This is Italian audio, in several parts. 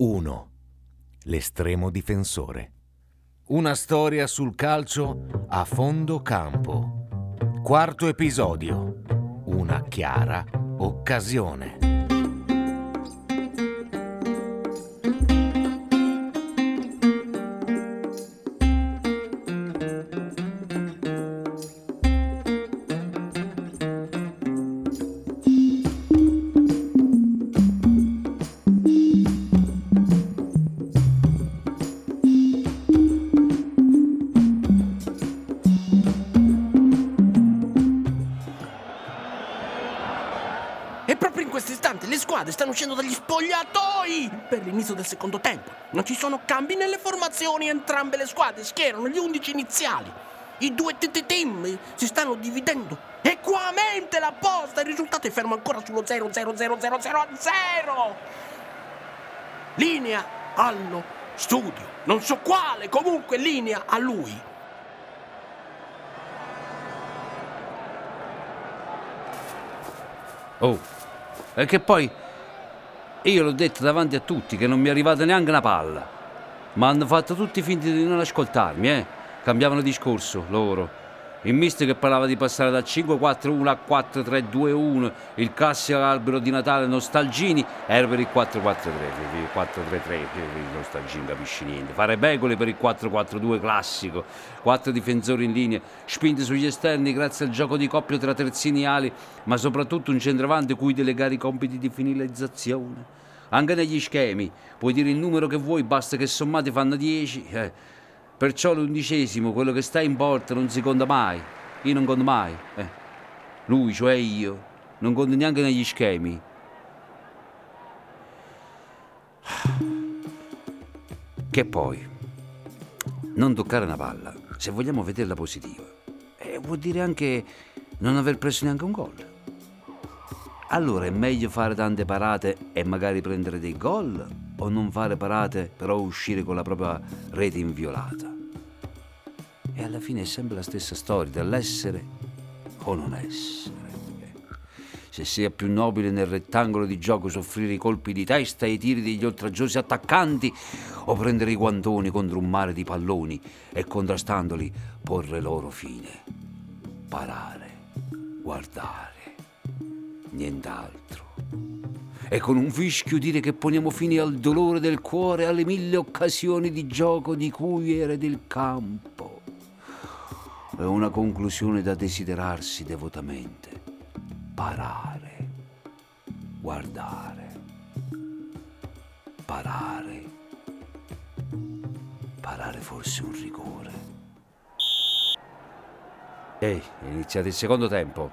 1. L'estremo difensore. Una storia sul calcio a fondo campo. Quarto episodio. Una chiara occasione. Squadre stanno uscendo dagli spogliatoi per l'inizio del secondo tempo. Non ci sono cambi nelle formazioni, entrambe le squadre schierano gli 11 iniziali. I due team si stanno dividendo equamente la posta. Il risultato è fermo ancora sullo 0 0 0 0 0 0. Linea allo studio. Non so quale, comunque linea a lui. Oh, e che poi io l'ho detto davanti a tutti che non mi è arrivata neanche una palla. Ma hanno fatto tutti finti di non ascoltarmi, eh? Cambiavano discorso loro. Il mister che parlava di passare da 5-4-1 a 4-3-2-1, il classico albero di Natale Nostalgini, era per il 4-4-3, il 4-3-3, il Nostalgini capisci niente. Fare begole per il 4-4-2 classico, quattro difensori in linea, spinti sugli esterni grazie al gioco di coppia tra terzini e ali, ma soprattutto un centravanti cui delegare i compiti di finalizzazione. Anche negli schemi, puoi dire il numero che vuoi, basta che sommati fanno 10. Eh. Perciò l'undicesimo, quello che sta in porta, non si conta mai. Io non conto mai. Eh. Lui, cioè io, non conto neanche negli schemi. Che poi, non toccare una palla, se vogliamo vederla positiva, eh, vuol dire anche non aver preso neanche un gol. Allora è meglio fare tante parate e magari prendere dei gol o non fare parate però uscire con la propria rete inviolata? E alla fine è sempre la stessa storia dell'essere o non essere. Se sia più nobile nel rettangolo di gioco soffrire i colpi di testa e i tiri degli oltraggiosi attaccanti o prendere i guantoni contro un mare di palloni e contrastandoli porre loro fine. Parare, guardare nient'altro. E con un fischio dire che poniamo fine al dolore del cuore alle mille occasioni di gioco di cui era del campo. È una conclusione da desiderarsi devotamente. Parare, guardare, parare, parare forse un rigore. Ehi, è iniziato il secondo tempo.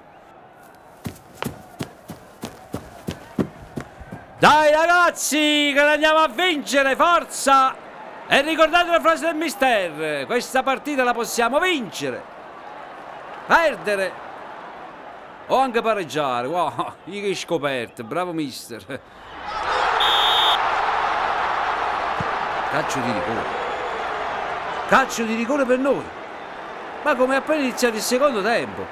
Dai ragazzi, che andiamo a vincere, forza! E ricordate la frase del mister, questa partita la possiamo vincere, perdere o anche pareggiare. Wow, io che scoperte, bravo mister. Calcio di rigore. Calcio di rigore per noi. Ma come appena iniziato il secondo tempo.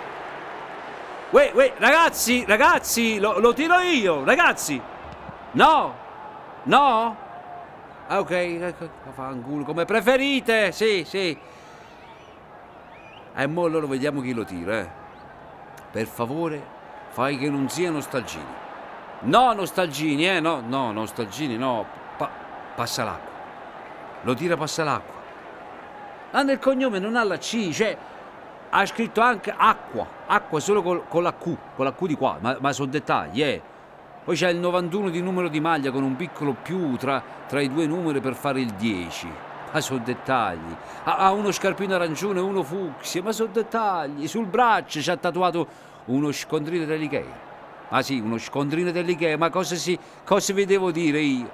Uè, uè, ragazzi, ragazzi, lo, lo tiro io, ragazzi. No? No? Ah, ok, ecco, fanculo, come preferite, sì, sì. E mo allora vediamo chi lo tira, eh. Per favore, fai che non sia nostalgini. No, nostalgini, eh, no, no, nostalgini, no. Pa- passa l'acqua. Lo tira passa l'acqua. Ah, nel cognome non ha la C, cioè ha scritto anche acqua, acqua solo col- con la Q, con la Q di qua, ma, ma sono dettagli, eh. Poi c'è il 91 di numero di maglia con un piccolo più tra, tra i due numeri per fare il 10. Ma sono dettagli. Ha, ha uno scarpino arancione e uno fucsia, ma sono dettagli. Sul braccio ci ha tatuato uno scontrino dell'Ikea. Ah sì, uno scontrino dell'Ikea, ma cosa, si, cosa vi devo dire io?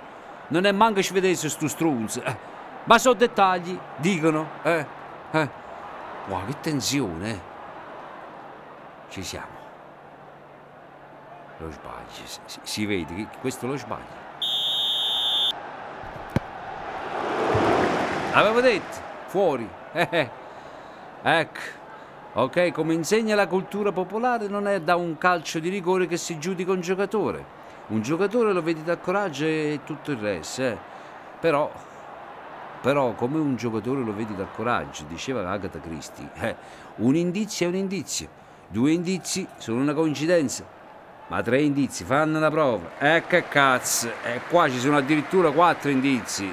Non è manco svedese stu strunz. Eh. Ma sono dettagli, dicono. Eh, eh. Wow, che tensione. eh. Ci siamo. Lo sbaglio, si- si vede che questo lo sbaglio. Avevo detto, fuori. Eh, eh. Ecco. Ok, come insegna la cultura popolare, non è da un calcio di rigore che si giudica un giocatore. Un giocatore lo vedi dal coraggio e tutto il resto, eh. Però, però, come un giocatore lo vedi dal coraggio, diceva Agatha Christie, eh, un indizio è un indizio, due indizi sono una coincidenza, ma tre indizi fanno la prova. Eh che cazzo, e qua ci sono addirittura quattro indizi.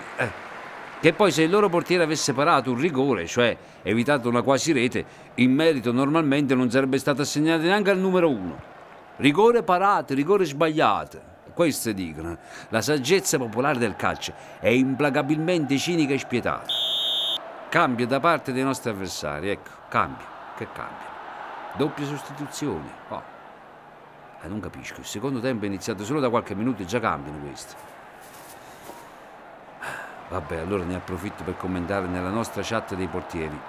Che poi se il loro portiere avesse parato un rigore, cioè evitato una quasi rete, in merito normalmente non sarebbe stato assegnato neanche al numero uno. Rigore parato, rigore sbagliato. Questo dicono. La saggezza popolare del calcio è implacabilmente cinica e spietata. Cambia da parte dei nostri avversari, ecco, cambia, che cambia. Doppie sostituzioni. Oh. Eh, non capisco, il secondo tempo è iniziato solo da qualche minuto e già cambiano questi. Vabbè, allora ne approfitto per commentare nella nostra chat dei portieri.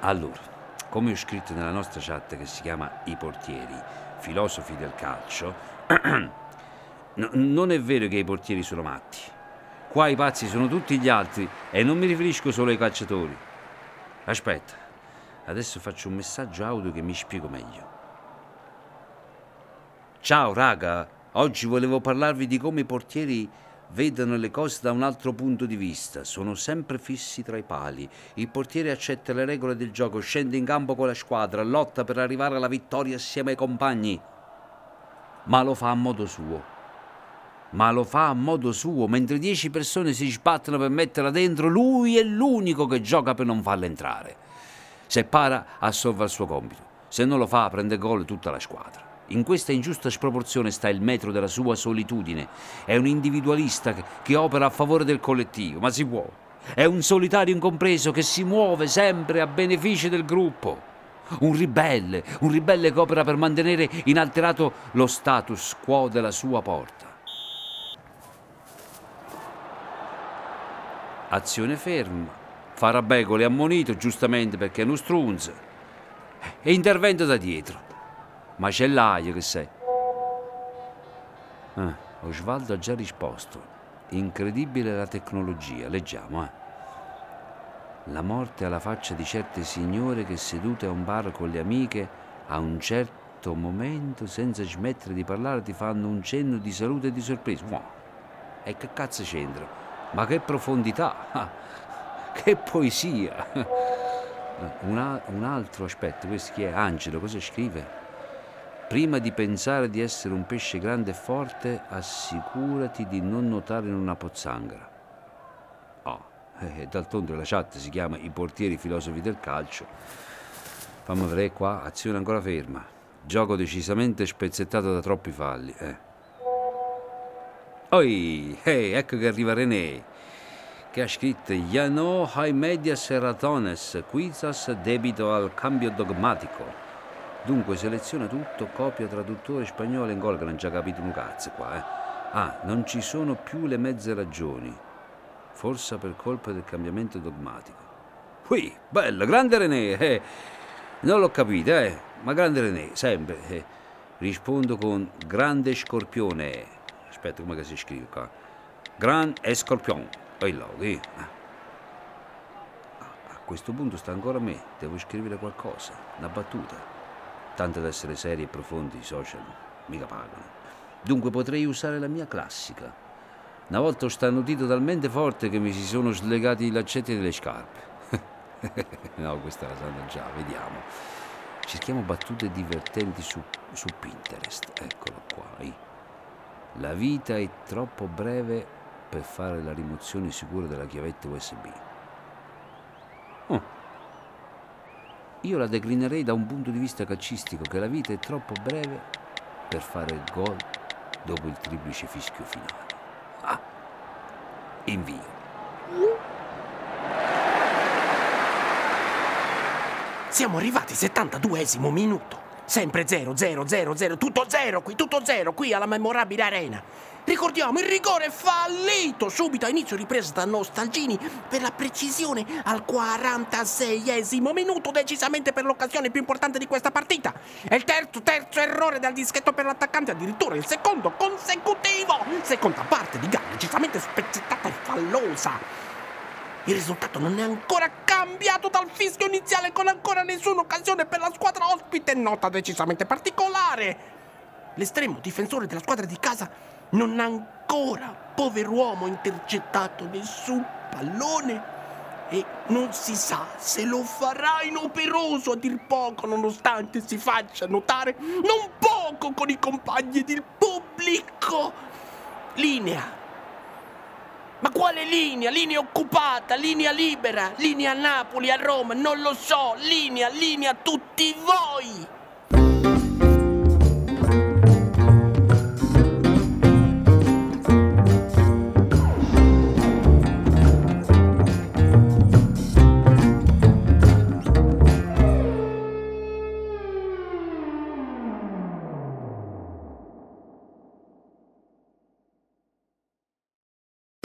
Allora, come ho scritto nella nostra chat che si chiama I portieri, filosofi del calcio, no- non è vero che i portieri sono matti. Qua i pazzi sono tutti gli altri e non mi riferisco solo ai calciatori. Aspetta, adesso faccio un messaggio audio che mi spiego meglio. Ciao raga, oggi volevo parlarvi di come i portieri vedono le cose da un altro punto di vista. Sono sempre fissi tra i pali. Il portiere accetta le regole del gioco, scende in campo con la squadra, lotta per arrivare alla vittoria assieme ai compagni. Ma lo fa a modo suo. Ma lo fa a modo suo, mentre dieci persone si sbattono per metterla dentro, lui è l'unico che gioca per non farla entrare. Se para, assolve il suo compito. Se non lo fa, prende gol tutta la squadra. In questa ingiusta sproporzione sta il metro della sua solitudine. È un individualista che- opera a favore del collettivo, ma si può. È un solitario incompreso che si muove sempre a beneficio del gruppo. Un ribelle, un ribelle che opera per mantenere inalterato lo status quo della sua porta. Azione ferma. Farabecole ammonito giustamente perché è uno strunz. E intervento da dietro. Macellaio che sei. Ah, Osvaldo ha già risposto. Incredibile la tecnologia. Leggiamo, eh. La morte alla faccia di certe signore che sedute a un bar con le amiche a un certo momento, senza smettere di parlare, ti fanno un cenno di salute e di sorpresa. Wow. E che cazzo c'entra? Ma che profondità! Ah, che poesia! Un, a- un altro aspetto, questo chi è? Angelo, cosa scrive? Prima di pensare di essere un pesce grande e forte, assicurati di non nuotare in una pozzanghera. Oh, eh, d'altronde la chat si chiama I portieri filosofi del calcio. Fammi vedere qua, azione ancora ferma. Gioco decisamente spezzettato da troppi falli. Eh. Oi, eh, ecco che arriva René, che ha scritto Yano hai medias erratones, quizas debito al cambio dogmatico. Dunque seleziona tutto, copia traduttore spagnolo in gol, che non ci ha capito un cazzo qua, eh. Ah, non ci sono più le mezze ragioni. Forse per colpa del cambiamento dogmatico. Qui, bello, grande René, eh. Non l'ho capito, eh. Ma grande René, sempre. eh. Rispondo con grande scorpione. Aspetta, come si scrive qua? Gran Escorpion. E là, qui. Ah. A questo punto sta ancora me. Devo scrivere qualcosa, una battuta. Tanto da essere seri e profondi i social mica pagano. Dunque potrei usare la mia classica. Una volta ho starnutito talmente forte che mi si sono slegati i laccetti delle scarpe. no, questa la sanno già, vediamo. Cerchiamo battute divertenti su, su Pinterest. Eccolo qua. La vita è troppo breve per fare la rimozione sicura della chiavetta USB. Io la declinerei da un punto di vista calcistico, che la vita è troppo breve per fare il gol dopo il triplice fischio finale. Ah, invio. Siamo arrivati, 72esimo minuto. Sempre zero, zero, zero, zero, tutto zero qui, tutto zero qui alla memorabile arena. Ricordiamo il rigore fallito subito a inizio ripresa da Nostalgini per la precisione al 46esimo minuto, decisamente per l'occasione più importante di questa partita. E il terzo, terzo errore dal dischetto per l'attaccante, addirittura il secondo consecutivo. Seconda parte di gara decisamente spezzettata e fallosa. Il risultato non è ancora cambiato dal fischio iniziale con ancora nessuna occasione per la squadra ospite, nota decisamente particolare. L'estremo difensore della squadra di casa non ha ancora, pover'uomo, intercettato nessun pallone e non si sa se lo farà inoperoso a dir poco, nonostante si faccia notare non poco con i compagni ed il pubblico. Linea ma quale linea? Linea occupata, linea libera, linea a Napoli, a Roma, non lo so, linea, linea tutti voi!